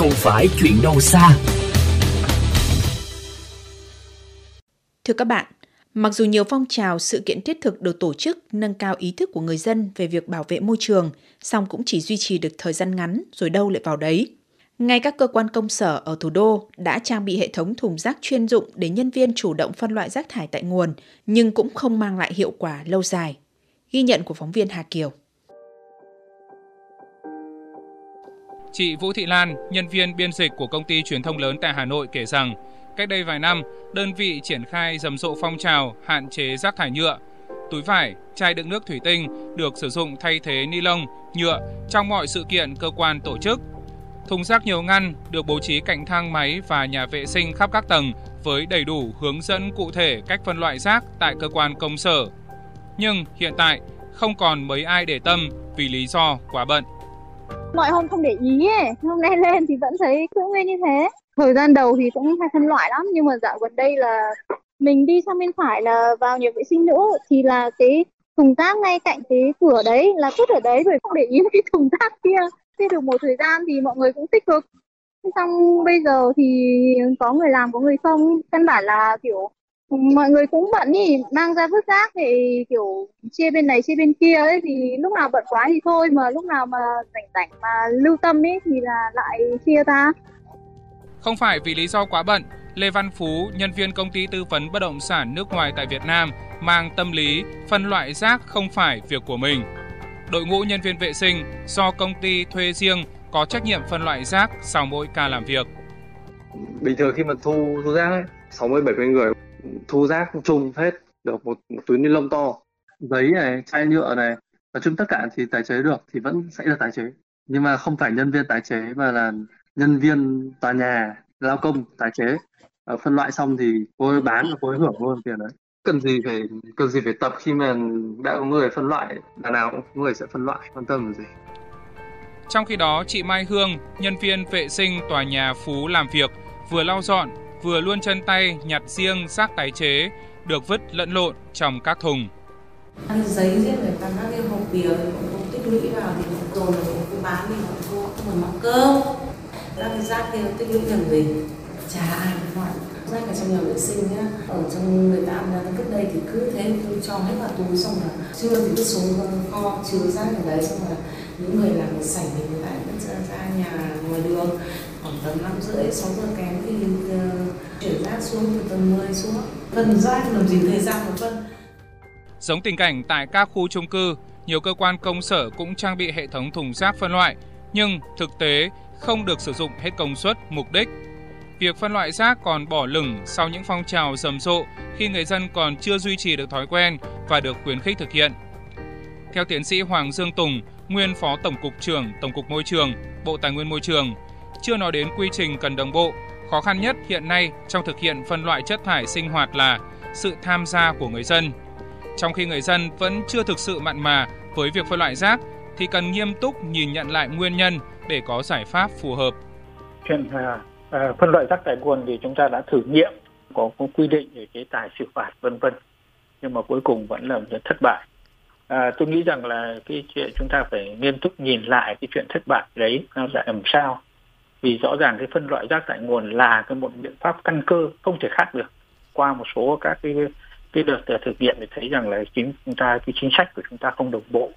không phải chuyện đâu xa. Thưa các bạn, mặc dù nhiều phong trào sự kiện thiết thực được tổ chức nâng cao ý thức của người dân về việc bảo vệ môi trường, song cũng chỉ duy trì được thời gian ngắn rồi đâu lại vào đấy. Ngay các cơ quan công sở ở thủ đô đã trang bị hệ thống thùng rác chuyên dụng để nhân viên chủ động phân loại rác thải tại nguồn, nhưng cũng không mang lại hiệu quả lâu dài. Ghi nhận của phóng viên Hà Kiều. Chị Vũ Thị Lan, nhân viên biên dịch của công ty truyền thông lớn tại Hà Nội kể rằng, cách đây vài năm, đơn vị triển khai rầm rộ phong trào hạn chế rác thải nhựa. Túi vải, chai đựng nước thủy tinh được sử dụng thay thế ni lông, nhựa trong mọi sự kiện cơ quan tổ chức. Thùng rác nhiều ngăn được bố trí cạnh thang máy và nhà vệ sinh khắp các tầng với đầy đủ hướng dẫn cụ thể cách phân loại rác tại cơ quan công sở. Nhưng hiện tại không còn mấy ai để tâm vì lý do quá bận mọi hôm không để ý ấy. Hôm nay lên thì vẫn thấy cứ nguyên như thế. Thời gian đầu thì cũng hay phân loại lắm, nhưng mà dạo gần đây là mình đi sang bên phải là vào nhà vệ sinh nữ thì là cái thùng rác ngay cạnh cái cửa đấy, là vứt ở đấy rồi không để ý cái thùng rác kia. Thế được một thời gian thì mọi người cũng tích cực. Xong bây giờ thì có người làm có người không? Căn bản là, kiểu mọi người cũng bận đi mang ra vứt rác thì kiểu chia bên này chia bên kia ấy thì lúc nào bận quá thì thôi mà lúc nào mà rảnh rảnh mà lưu tâm ấy thì là lại chia ra không phải vì lý do quá bận Lê Văn Phú, nhân viên công ty tư vấn bất động sản nước ngoài tại Việt Nam, mang tâm lý phân loại rác không phải việc của mình. Đội ngũ nhân viên vệ sinh do công ty thuê riêng có trách nhiệm phân loại rác sau mỗi ca làm việc. Bình thường khi mà thu thu rác ấy, 60 70 người thu rác chung hết được một, một túi ni lông to. Giấy này chai nhựa này nói chung tất cả thì tái chế được thì vẫn sẽ được tái chế. Nhưng mà không phải nhân viên tái chế mà là nhân viên tòa nhà lao công tái chế. Ở phân loại xong thì cô ấy bán và cô ấy hưởng luôn tiền đấy. Cần gì phải cần gì phải tập khi mà đã có người phân loại là nào cũng người sẽ phân loại quan tâm gì? Trong khi đó chị Mai Hương nhân viên vệ sinh tòa nhà Phú làm việc vừa lau dọn vừa luôn chân tay nhặt riêng rác tái chế, được vứt lẫn lộn trong các thùng. Ăn giấy riêng để ta các cái hộp bìa cũng tích lũy vào thì cũng dồn là cũng bán thì cũng thu còn mắc cơm. Ra cái rác kia tích lũy dần về Chả ai cũng ở trong nhà vệ sinh nhá. Ở trong người ta ăn ra đây thì cứ thế tôi cho hết vào túi xong là chưa thì cứ xuống kho chứa rác ở đấy xong là những người làm ở sảnh thì người ta vứt ra, ra nhà ngoài đường. Khoảng tầm năm rưỡi sáu giờ kém thì uh, chuyển rác xuống từ tầng 10 xuống. Phần rác làm gì thời gian một phân. Giống tình cảnh tại các khu chung cư, nhiều cơ quan công sở cũng trang bị hệ thống thùng rác phân loại, nhưng thực tế không được sử dụng hết công suất, mục đích. Việc phân loại rác còn bỏ lửng sau những phong trào rầm rộ khi người dân còn chưa duy trì được thói quen và được khuyến khích thực hiện. Theo tiến sĩ Hoàng Dương Tùng, nguyên Phó Tổng cục trưởng Tổng cục Môi trường, Bộ Tài nguyên Môi trường, chưa nói đến quy trình cần đồng bộ, khó khăn nhất hiện nay trong thực hiện phân loại chất thải sinh hoạt là sự tham gia của người dân. Trong khi người dân vẫn chưa thực sự mặn mà với việc phân loại rác thì cần nghiêm túc nhìn nhận lại nguyên nhân để có giải pháp phù hợp. Chuyện à, phân loại rác tại nguồn thì chúng ta đã thử nghiệm có, có quy định về chế tài xử phạt vân vân. Nhưng mà cuối cùng vẫn là thất bại. À, tôi nghĩ rằng là cái chuyện chúng ta phải nghiêm túc nhìn lại cái chuyện thất bại đấy nó là làm sao. Vì rõ ràng cái phân loại rác tại nguồn là cái một biện pháp căn cơ không thể khác được. Qua một số các cái cái đợt thực hiện thì thấy rằng là chính chúng ta cái chính sách của chúng ta không đồng bộ.